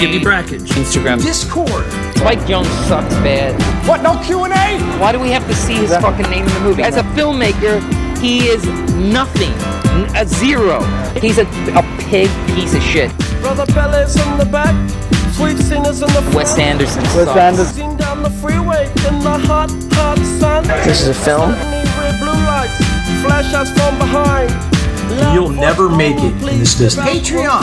Gibby Brackage. Instagram. Discord. Spike Jonze sucks bad. What? No Q and A? Why do we have to see his fucking name in the movie? As a filmmaker, he is nothing. A zero. He's a, a pig piece of shit. Brother Pele's in the back, sweet Zina's in the front. Wes Anderson sucks. Sing down the freeway in the hot, hot sun. This is a film? Red blue lights, flash us from behind. You'll never make it in this business. Patreon.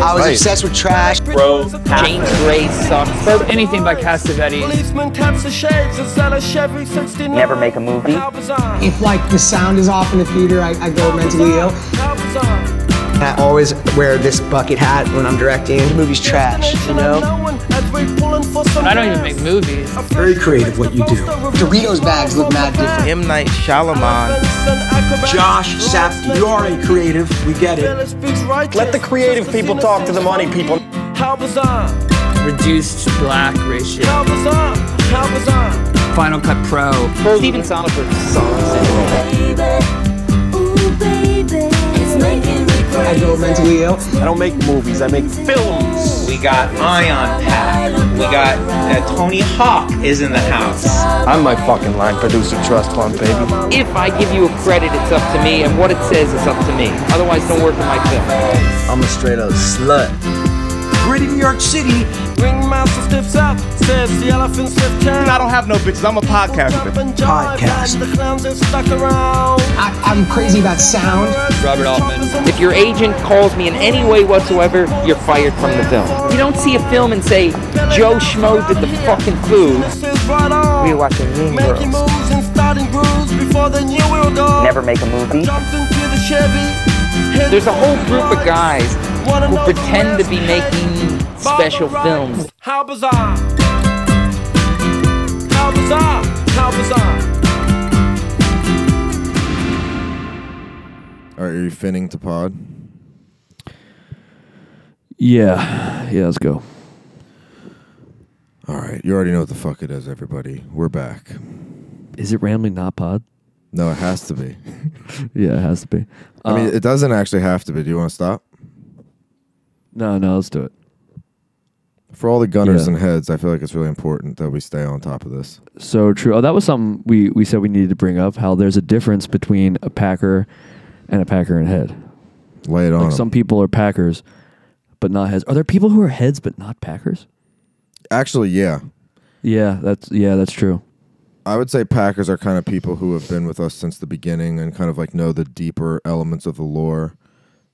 I was obsessed with trash. Bro, James Gray sucks. anything by Cassavetes. Policeman taps the shades instead of Chevy 69. Never make a movie. If like the sound is off in the theater, I, I go mentally ill. I always wear this bucket hat when I'm directing. The movie's trash, you know? I don't even make movies. Very creative what you do. Doritos bags look mad different. M. Night Shyamalan. Josh Safdie, you are a creative. We get it. Let the creative people talk to the money people. How bizarre. Reduced black ratio. How bizarre. How bizarre. Final Cut Pro. Steven Soderbergh sucks. I go mentally ill. I don't make movies, I make films. We got Ion Pack. We got uh, Tony Hawk is in the house. I'm my fucking line producer trust fund, baby. If I give you a credit, it's up to me, and what it says is up to me. Otherwise, don't work in my film. I'm a straight up slut. Gritty New York City. Ringmaster stiffs up, says the elephant stiff town. I don't have no bitches. I'm a podcaster. Podcast. The clowns are stuck around. I, I'm crazy about sound. Robert Altman. If your agent calls me in any way whatsoever, you're fired from the film. You don't see a film and say, Joe Schmo did the fucking food. This is right on. We watching Mean Making Girls. moves and starting grooves before they knew we were. Never make a movie. Jumped into the Chevy. hit There's a whole group of guys Wanna who know pretend to be making special films. How bizarre. How bizarre. How bizarre. All right, are you finning to pod? Yeah, yeah. Let's go. All right, you already know what the fuck it is, everybody. We're back. Is it rambling not pod? No, it has to be. Yeah, it has to be. I mean, Uh, it doesn't actually have to be. Do you want to stop? No, no. Let's do it. For all the gunners Yeah. and heads, I feel like it's really important that we stay on top of this. So true. Oh, that was something we we said we needed to bring up. How there's a difference between a packer and a packer and head. Lay it on. Like 'em. some people are packers, but not heads. Are there people who are heads but not packers? Actually, yeah. Yeah, that's yeah, that's true. I would say Packers are kind of people who have been with us since the beginning and kind of like know the deeper elements of the lore.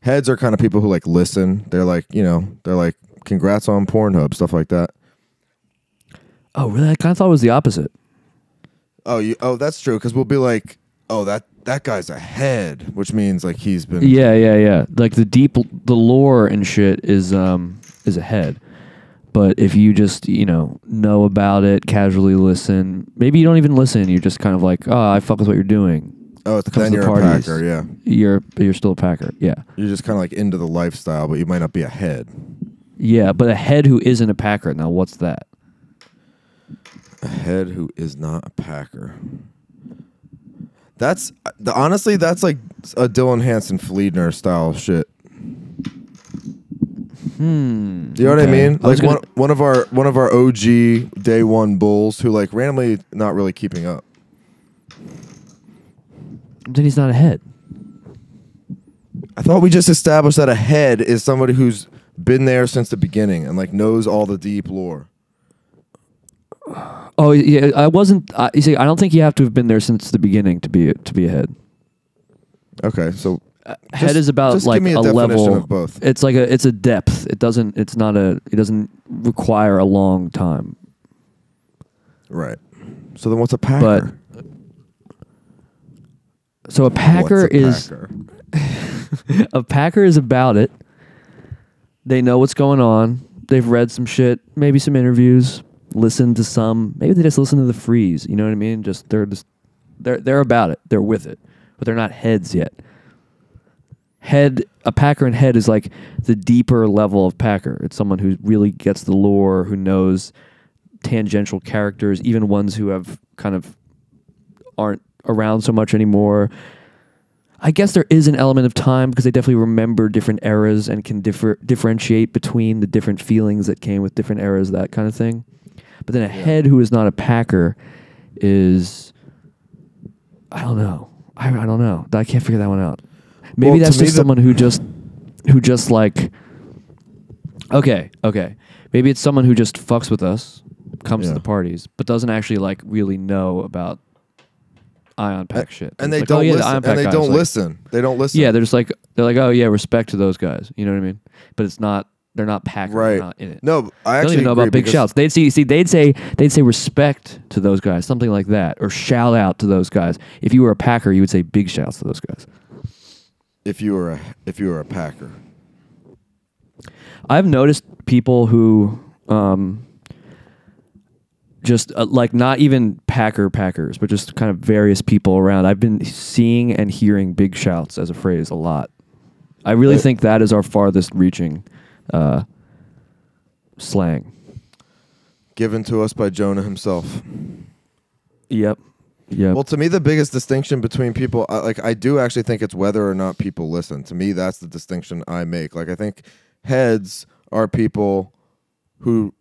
Heads are kind of people who like listen. They're like, you know, they're like, congrats on Pornhub, stuff like that. Oh, really? I kind of thought it was the opposite. Oh, you. Oh, that's true. Because we'll be like, oh, that that guy's a head, which means like he's been. Yeah, yeah, yeah. Like the deep, the lore and shit is um is ahead. But if you just you know know about it, casually listen, maybe you don't even listen. You're just kind of like, oh, I fuck with what you're doing. Oh, it's, Comes then to you're a parties. Packer. Yeah, You're you're still a packer. Yeah, you're just kind of like into the lifestyle, but you might not be a head. yeah. But a head who isn't a packer. Now, what's that? A head who is not a Packer. That's the honestly, that's like a Dylan Hansen Fleedner style shit. Hmm. Do you know what I okay. mean? I Like gonna- one one of our one of our OG day one bulls who like randomly not really keeping up. Then he's not a head. I thought we just established that a head is somebody who's been there since the beginning and like knows all the deep lore. Oh yeah, I wasn't. Uh, you see, I don't think you have to have been there since the beginning to be to be a head. Okay, so head Just- is about just like give me a a, definition level of both. It's like a it's a depth. It doesn't. It's not a. It doesn't require a long time. right. So then what's a packer? So a packer What's a is packer? a packer is about it. They know what's going on. They've read some shit, maybe some interviews, listened to some. Maybe they just listen to the freeze. You know what I mean? Just they're just they're they're about it. They're with it, but they're not heads yet. Head a packer and head is like the deeper level of packer. It's someone who really gets the lore, who knows tangential characters, even ones who have kind of aren't around so much anymore. I guess there is an element of time because they definitely remember different eras and can differ differentiate between the different feelings that came with different eras, that kind of thing. But then a head who is not a Packer is I don't know. I, I don't know. I can't figure that one out. Maybe Well, that's just someone who just who just like Okay, okay. Maybe it's someone who just fucks with us, comes Yeah. to the parties, but doesn't actually like really know about Ion Pack shit. and they like, don't oh, yeah, listen. Ion And they don't like- listen. They don't listen. Yeah, they're just like they're like, oh yeah, respect to those guys. You know what I mean? But it's not. They're not Packer. right. They're not in it. No, I actually don't even know about big shouts. They'd see, see, they'd say, they'd say respect to those guys, something like that, or shout out to those guys. If you were a Packer, you would say big shouts to those guys. If you were a if you were a Packer, I've noticed people who, um, just uh, like not even Packer Packers, but just kind of various people around. I've been seeing and hearing big shouts as a phrase a lot. I really think that is our farthest reaching uh, slang. given to us by Jonah himself. Yep. Yep. Well, to me, the biggest distinction between people, like I do actually think it's whether or not people listen. To me, that's the distinction I make. Like I think heads are people who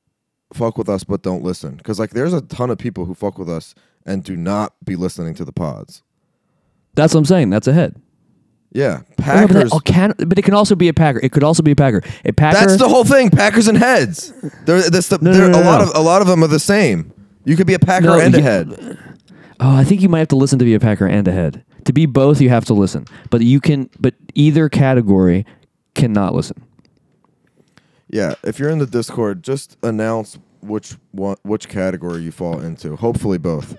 fuck with us but don't listen. Because like there's a ton of people who fuck with us and do not be listening to the pods. That's what I'm saying. That's a head. Yeah, Packers. oh, can, but it can also be a Packer. It could also be a Packer. A Packer. that's the whole thing. Packers and heads. They're, that's the, No, no, no, a lot of a lot of them are the same. You could be a Packer and a head. Oh, I think you might have to listen to be a Packer and a head. To be both, you have to listen. But you can. But either category cannot listen. Yeah, if you're in the Discord, just announce which one, which category you fall into. Hopefully, both.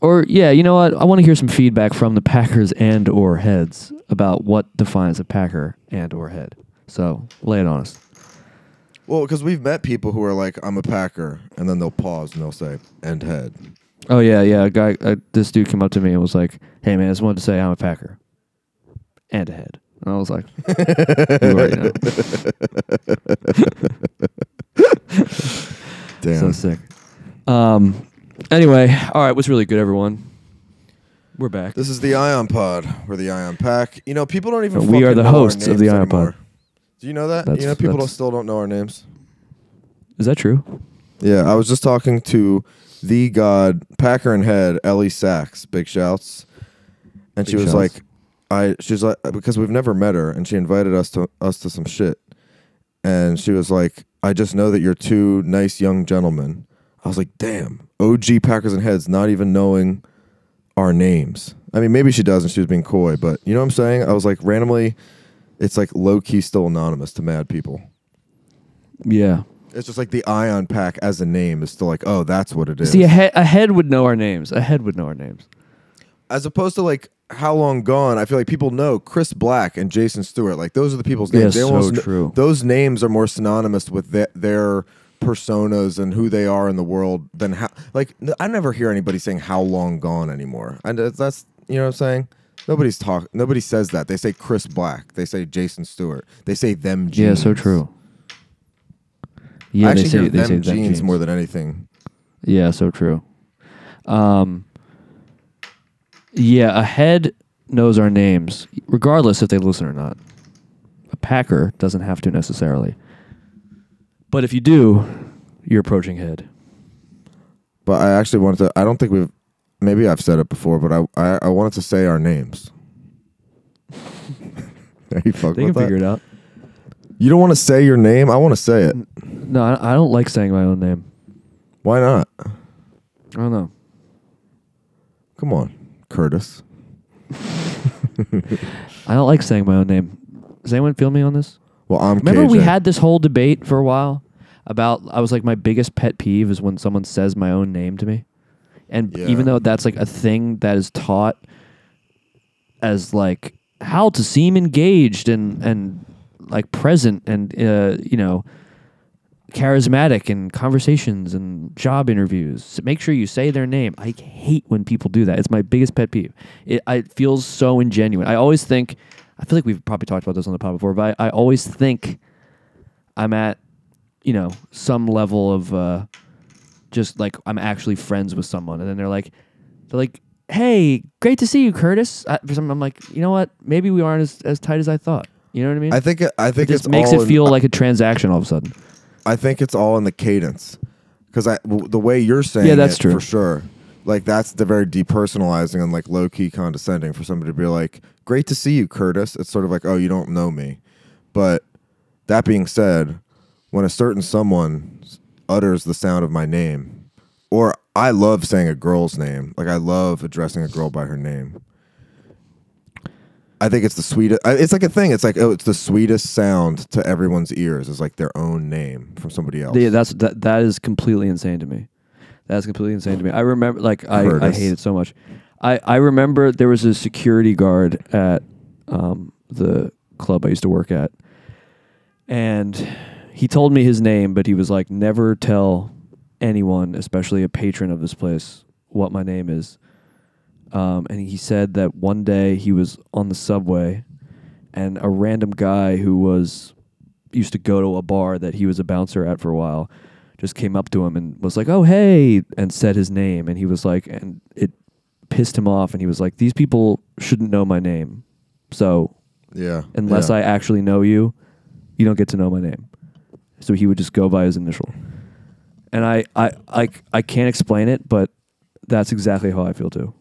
Or yeah, you know what? I want to hear some feedback from the Packers and or heads about what defines a Packer and or head. So lay it on us. Well, because we've met people who are like, "I'm a Packer," and then they'll pause and they'll say, "And head." Oh yeah, yeah. A guy, uh, this dude came up to me and was like, "Hey man, I just wanted to say I'm a Packer and a head." And I was like, "You already know." Damn. So sick. Um. Anyway, all right. Was really good, everyone. We're back. This is the Ion Pod. We're the Ion Pack. You know, people don't even. Know. We are fucking the know our hosts of the Ion Pod. anymore. Do you know that? That's- you know, people don't, that's- still don't know our names. Is that true? Yeah, I was just talking to the God Packer and Head Ellie Sachs. Big shouts, and she Big was shouts. like, "I." She's like, because we've never met her, and she invited us to us to some shit, and she was like, "I just know that you're two nice young gentlemen." I was like, "Damn, OG Packers and Heads, not even knowing our names." I mean, maybe she does, and she was being coy, but you know what I'm saying? I was like, randomly, it's like low key still anonymous to mad people. Yeah. It's just like the Ion Pack as a name is still like, oh, that's what it is. See, a head, a head would know our names. A head would know our names. as opposed to like how long gone i feel like people know chris black and jason stewart. Like those are the people's Yeah, names They so kn- true. those names are more synonymous with the, their personas and who they are in the world than how like I never hear anybody saying how long gone anymore. And that's- you know what i'm saying? Nobody's talk nobody says that. They say chris black. They say jason stewart. They say them jeans. Yeah, so true. Yeah, I actually they say hear they them say them jeans, jeans more than anything. Yeah, so true. Um, yeah, a head knows our names, regardless if they listen or not. A Packer doesn't have to necessarily. But if you do, you're approaching head. but i actually wanted to i don't think we've maybe i've said it before but i i, I wanted to say our names are you fucking They can with that? figure it out. You don't want to say your name? I want to say it. No, I, I don't like saying my own name. Why not? I don't know. Come on, Curtis. I don't like saying my own name. Does anyone feel me on this? Well, I'm. Remember we had this whole debate for a while about I was like my biggest pet peeve is when someone says my own name to me. And Yeah. even though that's like a thing that is taught as like how to seem engaged and and like present and uh, you know charismatic in conversations and job interviews. So make sure you say their name. I hate when people do that. It's my biggest pet peeve. It, it feels so ingenuine. I always think, I feel like we've probably talked about this on the pod before, but I, I always think I'm at, you know, some level of uh, just like I'm actually friends with someone. And then they're like, they're like, "Hey, great to see you, Curtis." I, for some, I'm like, you know what? Maybe we aren't as, as tight as I thought. You know what I mean? I think it, I it think just it's makes it in- feel like a transaction all of a sudden. I think it's all in the cadence, because I w- the way you're saying Yeah, that's it, true. for sure. Like that's the very depersonalizing and like low key condescending for somebody to be like, "Great to see you, Curtis." It's sort of like, "Oh, you don't know me," but that being said, when a certain someone utters the sound of my name, or I love saying a girl's name, like I love addressing a girl by her name. I think it's the sweetest. It's like a thing. It's like oh, it's the sweetest sound to everyone's ears. Is like their own name from somebody else. Yeah, that's that. That is completely insane to me. That's completely insane to me. I remember, like, I, I hate it so much. I I remember there was a security guard at um, the club I used to work at, and he told me his name, but he was like, never tell anyone, especially a patron of this place, what my name is. Um, and he said that one day he was on the subway, and a random guy who was used to go to a bar that he was a bouncer at for a while just came up to him and was like, "Oh, hey," and said his name, and he was like, and it pissed him off, and he was like, "These people shouldn't know my name, so Yeah. unless yeah. I actually know you, you don't get to know my name." So he would just go by his initial, and I, I, I, I can't explain it, but that's exactly how I feel too.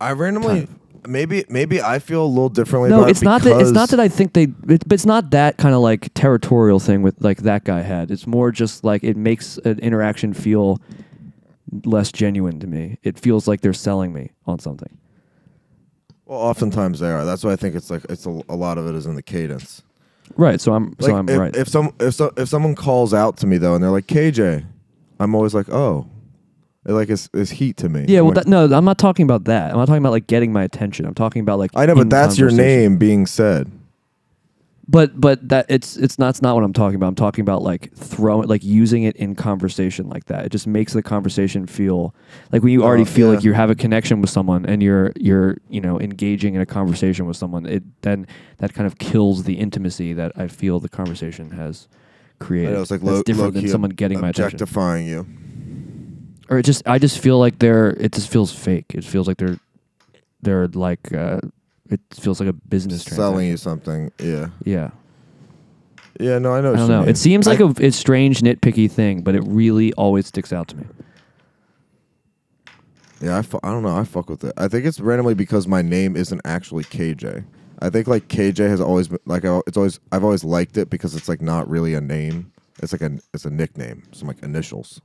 I randomly maybe maybe I feel a little differently. No, about it's it not that. It's not that I think they. It, but it's not that kind of like territorial thing with like that guy had. It's more just like it makes an interaction feel less genuine to me. It feels like they're selling me on something. Well, oftentimes they are. That's why I think it's like it's a, a lot of it is in the cadence. Right. So I'm. so I'm if, right. If some if so, if someone calls out to me though and they're like KJ, I'm always like oh, like it's, it's heat to me. yeah. Well, like, that, no, I'm not talking about that. I'm not talking about like getting my attention. I'm talking about like. I know, but that's your conversation. name being said. But but that it's it's not it's not what I'm talking about. I'm talking about like throwing like using it in conversation like that. It just makes the conversation feel like when you already Oh, feel yeah. like you have a connection with someone and you're you're you know engaging in a conversation with someone. It then that kind of kills the intimacy that I feel the conversation has I created. know, it's like That's low, different than low-key someone getting my attention. objectifying you. Or it just I just feel like they're it just feels fake. It feels like they're they're like uh, it feels like a business selling you something. Yeah, Yeah. yeah. No, I know. I don't know. mean. It seems like I- a, a strange nitpicky thing, but it really always sticks out to me. Yeah, I, fu- I don't know. I fuck with it. I think it's randomly because my name isn't actually KJ. I think like KJ has always been like I- it's always I've always liked it because it's like not really a name. It's like a it's a nickname. Some like initials.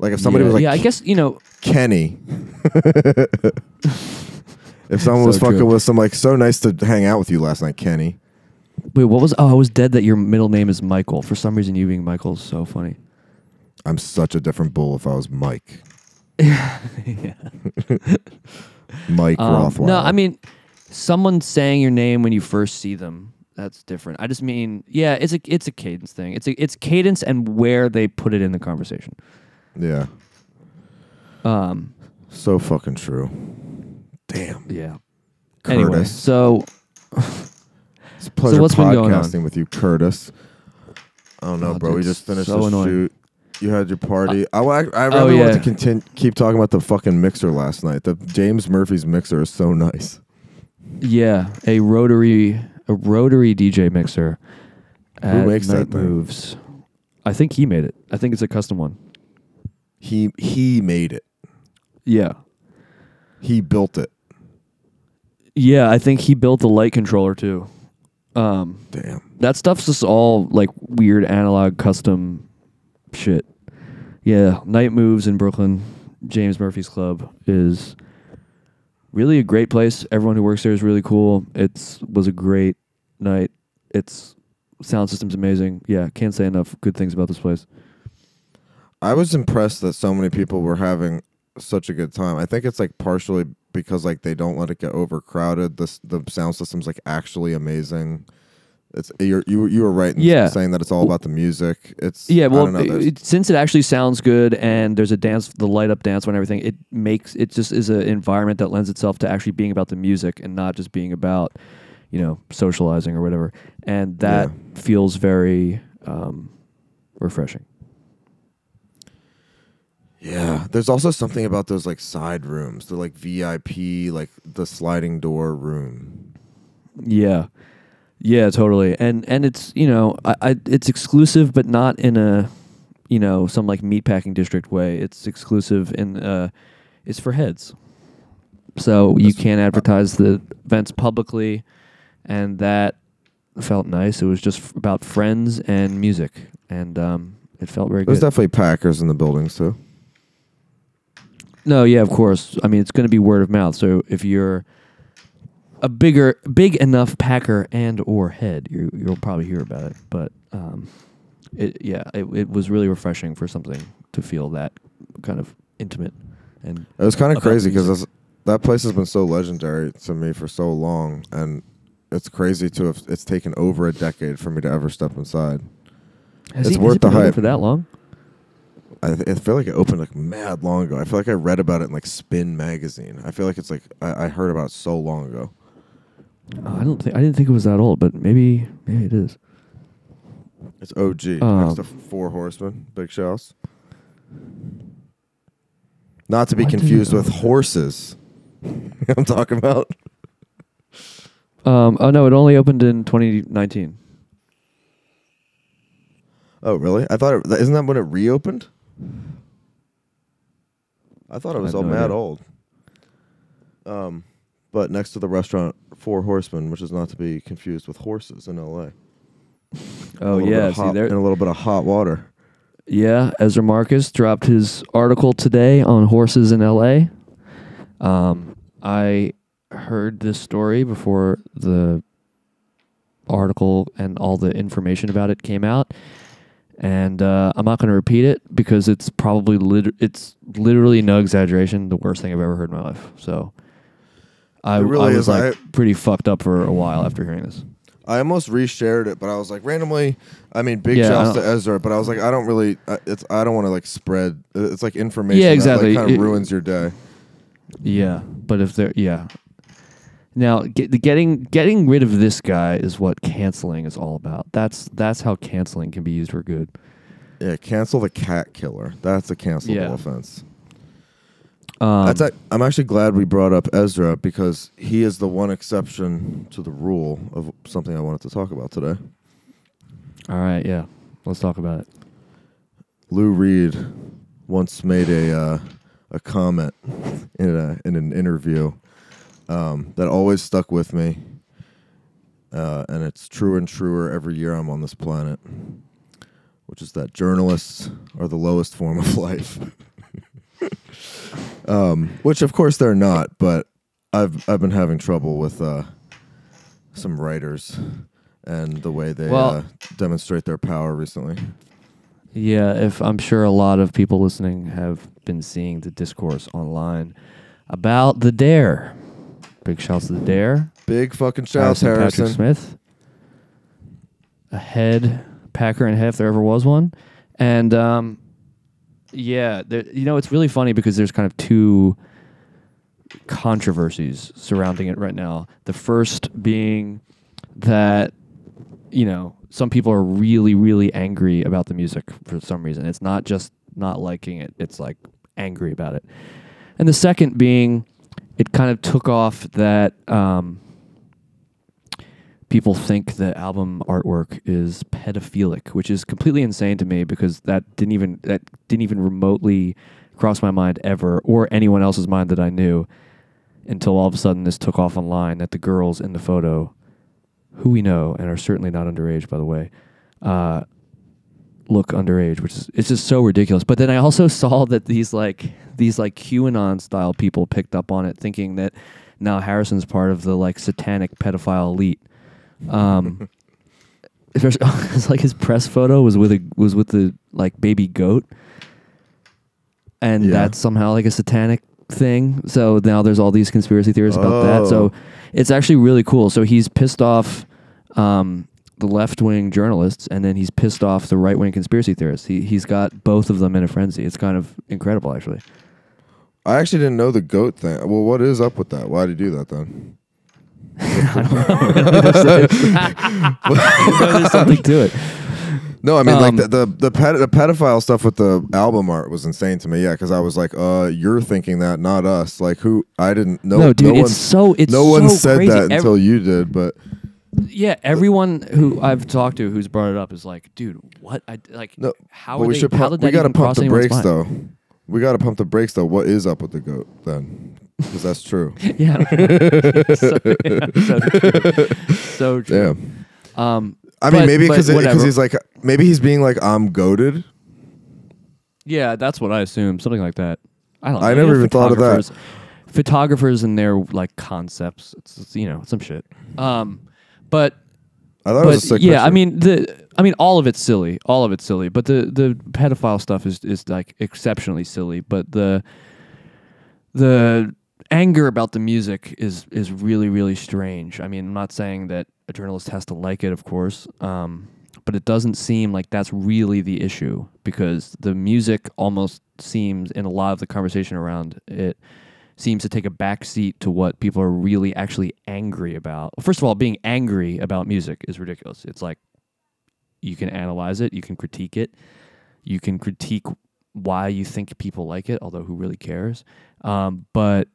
Like if somebody yeah, was like yeah, I guess you know. Kenny. if someone So was fucking true. with some like so nice to hang out with you last night, Kenny. Wait, what was? Oh, I was dead that your middle name is Michael. For some reason, you being Michael is so funny. I'm such a different bull if I was Mike. Mike Um, Rothweiler. no, I mean, someone saying your name when you first see them. That's different. I just mean, yeah, it's a it's a cadence thing. It's a it's cadence and where they put it in the conversation. Yeah, Um, so fucking true. Damn, yeah. Curtis. Anyway, so It's a pleasure what's been going on? podcasting with you, Curtis. I don't know, Oh, bro. We just finished so the annoying. shoot. You had your party. I, I, I Oh, really want yeah. to continue keep talking about the fucking mixer last night. The James Murphy's mixer is so nice. yeah, a rotary a rotary DJ mixer. At makes that thing? Moves. I think he made it. I think it's a custom one. He he made it. Yeah. He built it. Yeah, I think he built the light controller too. Um, Damn. that stuff's just all like weird analog custom shit. Yeah, Night Moves in Brooklyn, James Murphy's Club is really a great place. Everyone who works there is really cool. It's was a great night. It's sound system's amazing. Yeah, can't say enough good things about this place. I was impressed that so many people were having such a good time. I think it's like partially because like they don't let it get overcrowded. The the sound system's like actually amazing. It's you're, you you were right in Yeah. saying that it's all about the music. It's Yeah, well, know, it, since it actually sounds good and there's a dance, the light up dance and everything, it makes it just is an environment that lends itself to actually being about the music and not just being about, you know, socializing or whatever. And that feels very um, refreshing. Yeah, there's also something about those like side rooms. They're like VIP, like the sliding door room. Yeah, yeah, totally. And and it's you know I, I it's exclusive, but not in a you know some like meatpacking district way. It's exclusive in uh, it's for heads. So you can't advertise the events publicly, and that felt nice. It was just f- about friends and music, and um, it felt very good. There's good. definitely Packers in the buildings too. No, yeah, of course. I mean, it's going to be word of mouth. So if you're a bigger, big enough Packer and or head, you you'll probably hear about it. But um, it yeah, it, it was really refreshing for something to feel that kind of intimate and It was kind of about crazy because that place has been so legendary to me for so long, and it's crazy to have it's taken over a decade for me to ever step inside. Has it's he- has worth been the open hype. for that long. I, I feel like it opened like mad long ago. I feel like I read about it in like Spin magazine. I feel like it's like I, I heard about it so long ago. Oh, I don't think I didn't think it was that old, but maybe maybe it is. It's OG Um, next to Four Horsemen, Big Shows. Not to be Why confused with horses. I'm talking about. Um, oh no, it only opened in 2019. Oh, really? I thought it, isn't that when it reopened? I thought it I was all no mad idea. old. Um, but next to the restaurant Four Horsemen, which is not to be confused with horses in L.A. Oh A little bit yeah, of see there. and a little bit of hot water. Yeah, Ezra Marcus dropped his article today on horses in LA. Um, I heard this story before the article and all the information about it came out, and uh, I'm not going to repeat it because it's probably lit- it's literally no exaggeration the worst thing I've ever heard in my life. So. I, It really I was is. like I- pretty fucked up for a while after hearing this. I almost reshared it, but I was like randomly. I mean, big Yeah, I shouts to Ezra, but I was like, I don't really. uh, It's I don't want to like spread. uh, It's like information. Yeah, exactly. That, like, kind It- of ruins your day. Yeah, but if they're yeah. Now, get, getting getting rid of this guy is what canceling is all about. That's that's how canceling can be used for good. Yeah, cancel the cat killer. That's a cancelable Yeah. offense. Um, That's a, I'm actually glad we brought up Ezra because he is the one exception to the rule of something I wanted to talk about today. all right, yeah. Let's talk about it. Lou Reed once made a uh, a comment in a in an interview um, that always stuck with me, uh, and it's true and truer every year I'm on this planet, which is that journalists are the lowest form of life. um, which of course they're not, but I've I've been having trouble with uh, some writers and the way they Well- uh, demonstrate their power recently. Yeah, if I'm sure a lot of people listening have been seeing the discourse online about the dare. Big shouts to the dare. Big fucking shouts, Harrison Harrison. Patrick Smith. A head Packer and head if there ever was one. And um, yeah, there, you know, it's really funny because there's kind of two controversies surrounding it right now. The first being that, you know, some people are really, really angry about the music for some reason. It's not just not liking it, it's like angry about it. And the second being, it kind of took off that um, people think the album artwork is pedophilic, which is completely insane to me because that didn't even that didn't even remotely cross my mind ever or anyone else's mind that I knew until all of a sudden this took off online that the girls in the photo, who we know and are certainly not underage by the way, uh, look underage, which is it's just so ridiculous. But then I also saw that these like these like QAnon style people picked up on it, thinking that now Harrison's part of the like satanic pedophile elite. Um, especially- it's like his press photo was with a was with the like baby goat, and Yeah. that's somehow like a satanic thing. So now there's all these conspiracy theories about that. Oh. So it's actually really cool. So he's pissed off um, the left wing journalists, and then he's pissed off the right wing conspiracy theorists. He he's got both of them in a frenzy. It's kind of incredible, actually. I actually didn't know the goat thing. Well, what is up with that? Why did he do that then? I don't know. there's something to it. No, I mean like Um, the the the, ped- the pedophile stuff with the album art was insane to me. Yeah, because I was like, uh, you're thinking that, not us. Like who? I didn't. know. No, dude, no it's one, so- it's no one said crazy. that until you did. But Yeah, everyone who I've talked to who's brought it up is like, dude, what? I like. no, how but are we they, should. how Pump, did we got to even pump cross the anyone's brakes mind? though. We got to pump the brakes though. What is up with the goat then? Because that's true. Yeah, so, yeah, so true. So true. Damn. Um, I mean, but- maybe but because whatever. he's like maybe he's being like I'm goaded. Yeah, that's what I assume. Something like that. I don't. know. I never even thought of that. photographers- Photographers and their like concepts. It's, it's, you know some shit. Um, but I thought it was a sick yeah, picture. I mean the I mean all of it's silly. All of it's silly. But the the pedophile stuff is is like exceptionally silly. But the the anger about the music is is really really strange. I mean, I'm not saying that a journalist has to like it, of course. Um, but it doesn't seem like that's really the issue because the music almost seems in a lot of the conversation around it seems to take a back seat to what people are really actually angry about. First of all, being angry about music is ridiculous. It's like you can analyze it, you can critique it, you can critique why you think people like it, although who really cares? Um, but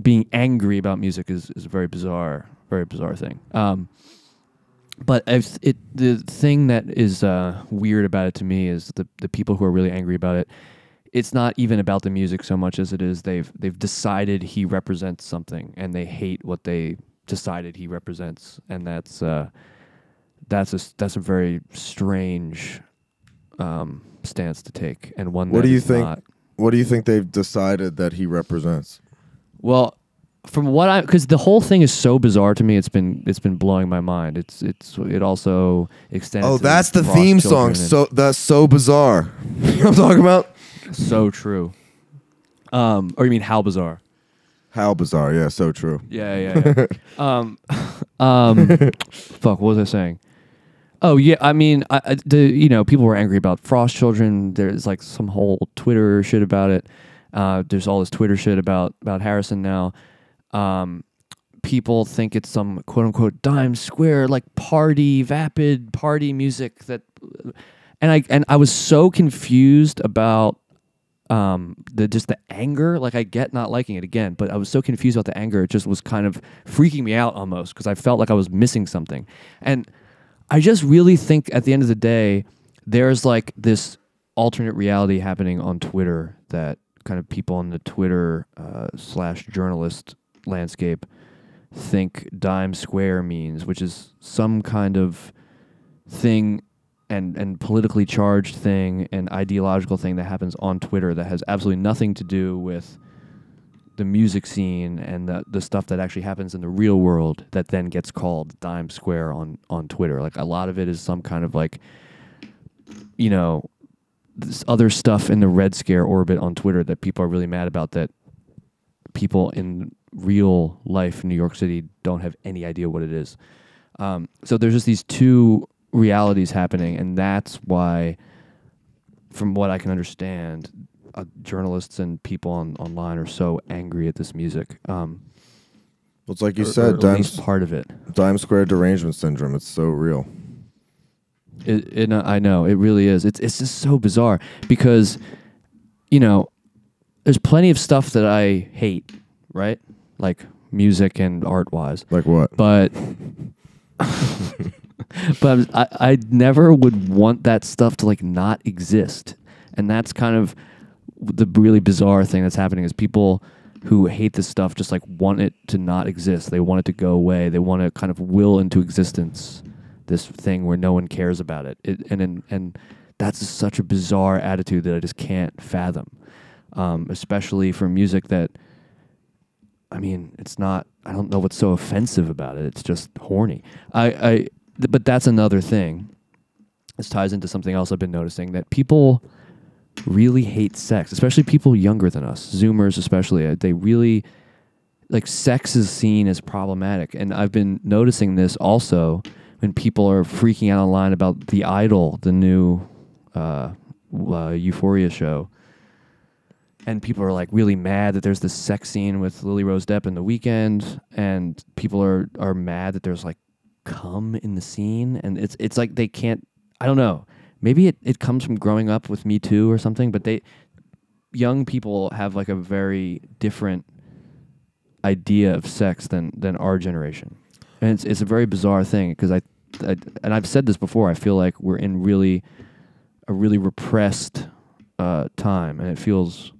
being angry about music is, is a very bizarre, very bizarre thing. Um, but it the thing that is uh, weird about it to me is the the people who are really angry about it. It's not even about the music so much as it is they've they've decided he represents something and they hate what they decided he represents, and that's uh, that's a that's a very strange um, stance to take, and one. what do you think? not- What do you think they've decided that he represents? Well, from what I because the whole thing is so bizarre to me, it's been it's been blowing my mind. It's it's it also extends. Oh, that's the theme song. So that's so bizarre. you know what I'm talking about? So true. Um, or you mean how bizarre? How bizarre? Yeah, so true. Yeah, yeah. yeah. um, um, fuck. What was I saying? Oh yeah, I mean, I, I- the you know people were angry about Frost Children. There's like some whole Twitter shit about it. Uh, there's all this Twitter shit about about Harrison now. Um, people think it's some quote unquote dime square like party vapid party music that, and I and I was so confused about um the just the anger like i get not liking it again but i was so confused about the anger it just was kind of freaking me out almost because i felt like i was missing something. And i just really think at the end of the day there's like this alternate reality happening on twitter that kind of people on the twitter uh, slash journalist landscape think dime square means which is some kind of thing and and politically charged thing and ideological thing that happens on Twitter that has absolutely nothing to do with the music scene and the the stuff that actually happens in the real world that then gets called dime square on on Twitter. Like a lot of it is some kind of like you know this other stuff in the red scare orbit on Twitter that people are really mad about that people in real life in New York City don't have any idea what it is. Um, so there's just these two realities happening, and that's why, from what I can understand, uh, journalists and people on online are so angry at this music. Um, Well, it's like you or- or said, at Dime, part of it. Dime Square derangement syndrome. It's so real. It, it, uh, I know it really is. It's it's just so bizarre because, you know, there's plenty of stuff that I hate, right? Like music and art wise. Like what? But but I I never would want that stuff to like not exist, and that's kind of the really bizarre thing that's happening is people who hate this stuff just like want it to not exist. They want it to go away. They want to kind of will into existence this thing where no one cares about it. it and and and that's such a bizarre attitude that I just can't fathom. Um, especially for music that I mean, it's not. I don't know what's so offensive about it. It's just horny. I, I, th- but that's another thing. This ties into something else I've been noticing that people really hate sex, especially people younger than us, Zoomers especially. uh, They really like sex is seen as problematic, and I've been noticing this also when people are freaking out online about the Idol, the new uh, uh, Euphoria show and people are like really mad that there's this sex scene with Lily Rose Depp in the Weeknd, and people are are mad that there's like cum in the scene, and it's it's like they can't. I don't know. Maybe it, it comes from growing up with Me Too or something, but they young people have like a very different idea of sex than than our generation. And it's it's a very bizarre thing because I, I and I've said this before, I feel like we're in really a really repressed uh, time and it feels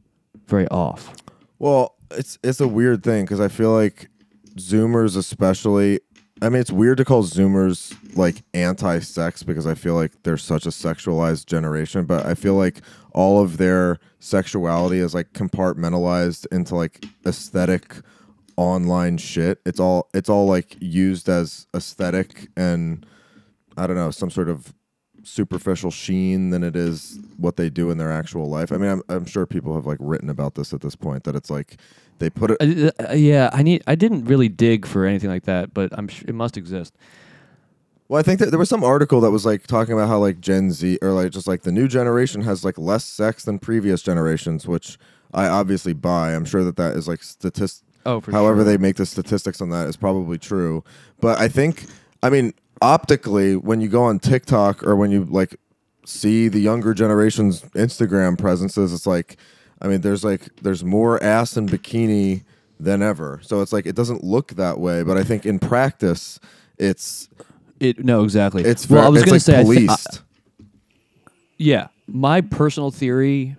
very off. Well, it's it's a weird thing because I feel like Zoomers, especially. I mean, it's weird to call Zoomers like anti-sex because I feel like they're such a sexualized generation. But I feel like all of their sexuality is like compartmentalized into like aesthetic online shit. It's all it's all like used as aesthetic and I don't know some sort of superficial sheen than it is what they do in their actual life. I mean, I'm, I'm sure people have like written about this at this point that it's like they put it. Uh, uh, yeah, I need. I didn't really dig for anything like that, but I'm sure it must exist. Well, I think that there was some article that was like talking about how like Gen Z or like just like the new generation has like less sex than previous generations, which I obviously buy. I'm sure that that is like statist. Oh, for sure. However, sure. they make the statistics on that is probably true. But I think, I mean, optically, when you go on TikTok or when you like see the younger generation's Instagram presences, it's like, I mean, there's like there's more ass and bikini than ever. So it's like it doesn't look that way, but I think in practice, it's It no exactly. it's well, I was gonna like say I thi- I- Yeah, my personal theory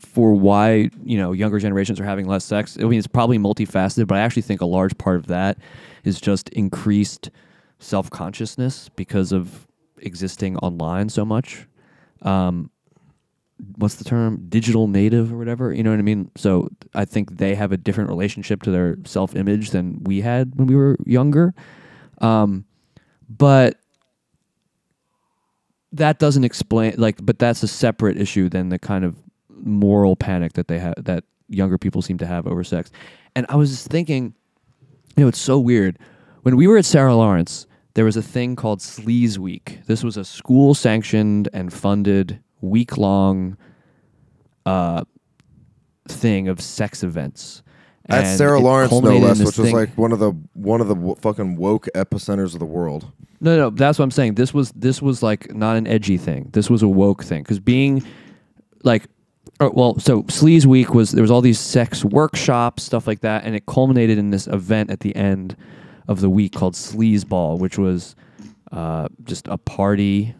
for why you know younger generations are having less sex. I mean, it's probably multifaceted, but I actually think a large part of that is just increased self consciousness because of existing online so much. Um, what's the term? Digital native or whatever. You know what I mean? So I think they have a different relationship to their self image than we had when we were younger. Um, but that doesn't explain like but that's a separate issue than the kind of moral panic that they have that younger people seem to have over sex and i was just thinking you know it's so weird when we were at sarah lawrence there was a thing called sleaze week this was a school sanctioned and funded week long uh thing of sex events At And Sarah it Lawrence, no culminated in less, this which was thing- like one of the one of the w- fucking woke epicenters of the world. No, no, that's what I'm saying. This was this was like not an edgy thing. This was a woke thing because being like, or, well, so Sleaze Week was there was all these sex workshops, stuff like that, and it culminated in this event at the end of the week called Sleaze Ball, which was uh, just a party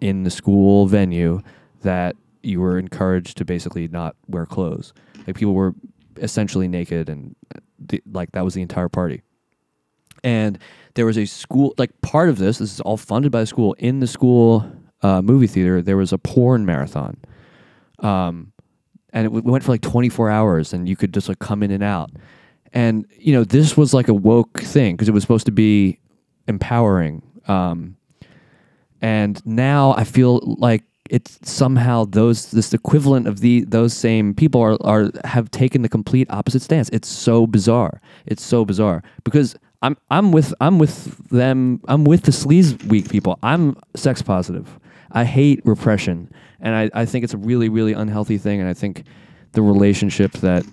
in the school venue that you were encouraged to basically not wear clothes. Like people were essentially naked, and uh, the, like that was the entire party. And there was a school like part of this this is all funded by the school. In the school uh, movie theater there was a porn marathon. Um, and it w- went for like 24 hours and you could just like come in and out and you know this was like a woke thing because it was supposed to be empowering um, and now i feel like it's somehow those this equivalent of the those same people are, are have taken the complete opposite stance. It's so bizarre. It's so bizarre. Because i'm i'm with i'm with them i'm with the sleaze week people. I'm sex positive. I hate repression. And i, I think it's a really really unhealthy thing. And i think the relationship that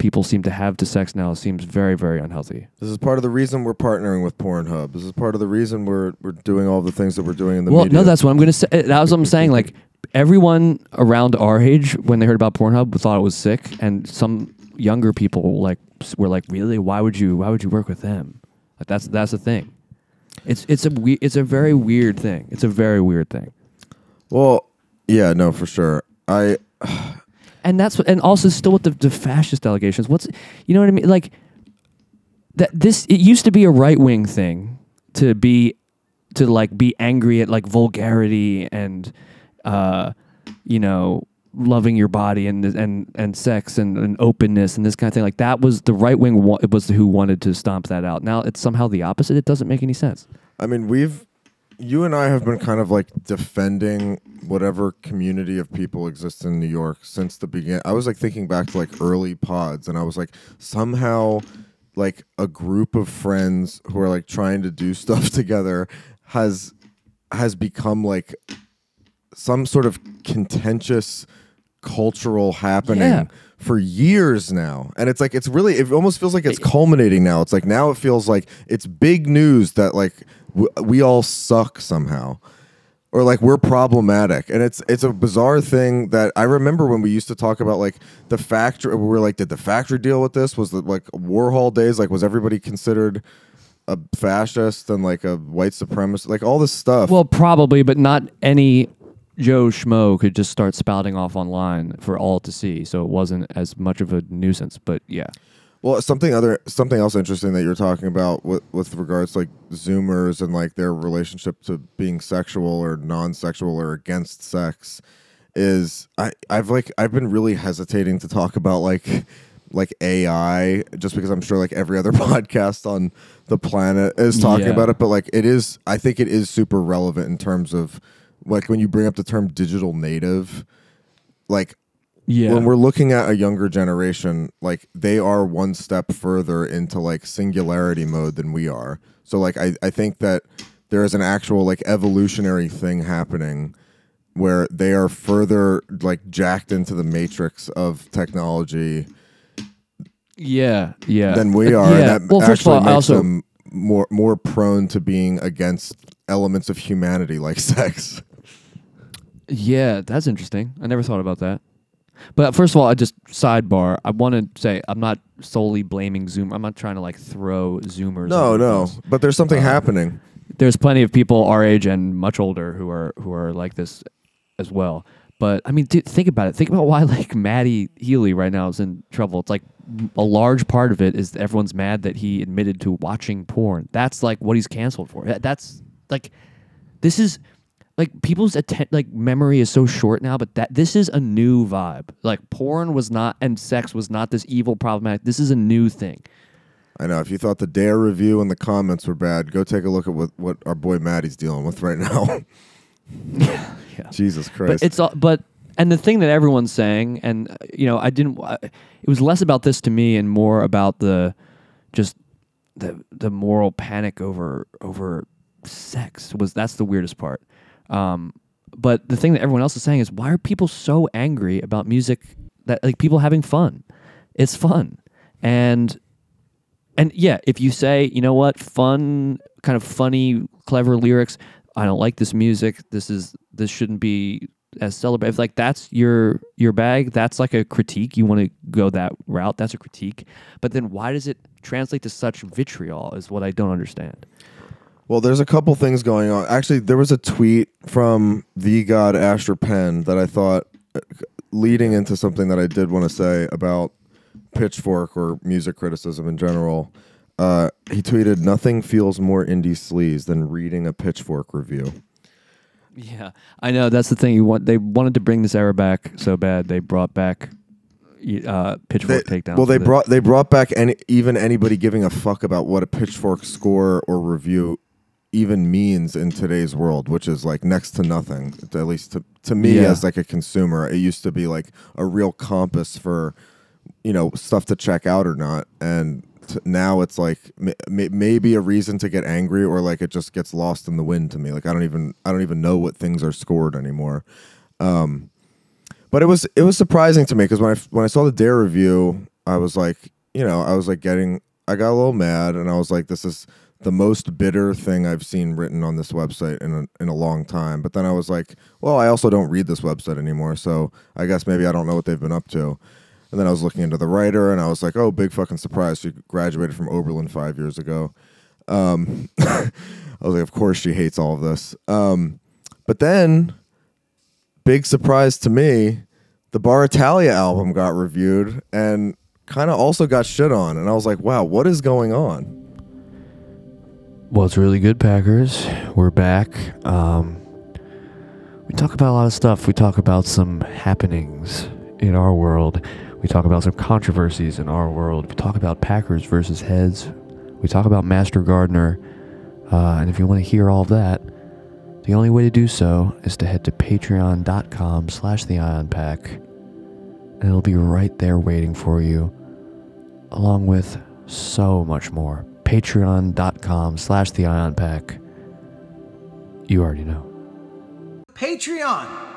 people seem to have to sex now seems very very unhealthy This is part of the reason we're partnering with Pornhub. This is part of the reason we're we're doing all the things that we're doing in the well, media. no, that's what I'm gonna say. Uh, that's what I'm saying. Like everyone around our age, when they heard about Pornhub, thought it was sick, and some younger people like were like, "Really? Why would you? Why would you work with them?" Like that's that's the thing. It's it's a we- it's a very weird thing. It's a very weird thing. well, yeah, no, for sure. I and that's what, and also still with the, the fascist allegations. What's you know what I mean? Like that this it used to be a right wing thing to be to like be angry at like vulgarity and uh you know loving your body and and and sex and, and openness and this kind of thing like that was the right wing wa- was who wanted to stomp that out now it's somehow the opposite it doesn't make any sense I mean, we've you and I have been kind of like defending whatever community of people exists in New York since the beginning. I was like thinking back to like early pods, and I was like, somehow, like a group of friends who are like trying to do stuff together has has become like some sort of contentious cultural happening Yeah. For years now. And it's like it's really it almost feels like it's culminating now. It's like now it feels like it's big news that like w- we all suck somehow. Or like we're problematic. And it's it's a bizarre thing that i remember when we used to talk about like the factory we were like did the factory deal with this? Was the like warhol days? Like was everybody considered a fascist and like a white supremacist? Like all this stuff. Well, probably, but not any Joe Schmo could just start spouting off online for all to see. So it wasn't as much of a nuisance. But yeah, Well, something other something else interesting that you're talking about with, with regards to like Zoomers and like their relationship to being sexual or non-sexual or against sex is I I've like I've been really hesitating to talk about like like AI just because I'm sure like every other podcast on the planet is talking Yeah. about it but like it is I think it is super relevant in terms of like when you bring up the term digital native like yeah. when we're looking at a younger generation, like they are one step further into like singularity mode than we are. So like I, I think that there is an actual like evolutionary thing happening where they are further like jacked into the matrix of technology yeah, yeah. than we are. Yeah. And that well, first of actually all, makes also them more more prone to being against elements of humanity like sex. Yeah, that's interesting. I never thought about that. But first of all, I just sidebar. I want to say I'm not solely blaming Zoom. I'm not trying to like throw Zoomers. No, under the no. bus. But there's something Uh, happening. There's plenty of people our age and much older who are who are like this as well. But I mean, dude, think about it. Think about why like Matty Healy right now is in trouble. It's like a large part of it is everyone's mad that he admitted to watching porn. That's like what he's canceled for. That- That's like this is like people's atten- like memory is so short now but that this is a new vibe like porn was not and sex was not this evil problematic this is a new thing I know. If you thought the Dare review and the comments were bad, go take a look at what, what our boy Matty's dealing with right now. yeah Jesus Christ. but it's all but and the thing that everyone's saying and you know i didn't it was less about this to me and more about the just the the moral panic over over sex was that's the weirdest part um but the thing that everyone else is saying is why are people so angry about music that like people having fun it's fun and and yeah, if you say, you know what, fun, kind of funny, clever lyrics, I don't like this music. This is this shouldn't be as celebrated. If like that's your your bag, that's like a critique. You want to go that route. That's a critique. But then why does it translate to such vitriol? Is what I don't understand. Well, there's a couple things going on. Actually, there was a tweet from the god Asher Penn that I thought uh, leading into something that I did want to say about Pitchfork or music criticism in general. Uh, he tweeted, "Nothing feels more indie sleaze than reading a Pitchfork review." Yeah, I know. That's the thing. You want they wanted to bring this era back so bad. They brought back uh, Pitchfork They- takedown. well, they the- brought they brought back any even anybody giving a fuck about what a pitchfork score or review even means in today's world, which is like next to nothing. At least to to me Yeah. as like a consumer, it used to be like a real compass for you know stuff to check out or not, and t- now it's like m- maybe a reason to get angry or like it just gets lost in the wind to me. Like I don't even I don't even know what things are scored anymore. Um, but it was it was surprising to me because when I when I saw the Dare review, I was like, you know, I was like getting, I got a little mad, and I was like, this is the most bitter thing I've seen written on this website in a, in a long time. But then I was like, well, I also don't read this website anymore, so I guess maybe I don't know what they've been up to. And then I was looking into the writer, and I was like, oh, big fucking surprise! She graduated from Oberlin five years ago. Um, I was like, of course she hates all of this. Um, but then big surprise to me, the Bar Italia album got reviewed and kind of also got shit on. And I was like, wow, what is going on? Well, it's really good, Packers. We're back. Um, we talk about a lot of stuff. We talk about some happenings in our world. We talk about some controversies in our world. We talk about Packers versus Heads. We talk about Master Gardener. Uh, and if you want to hear all of that, the only way to do so is to head to patreon.com slash the Ion Pack. And it'll be right there waiting for you, along with so much more. Patreon.com slash the Ion Pack. You already know. Patreon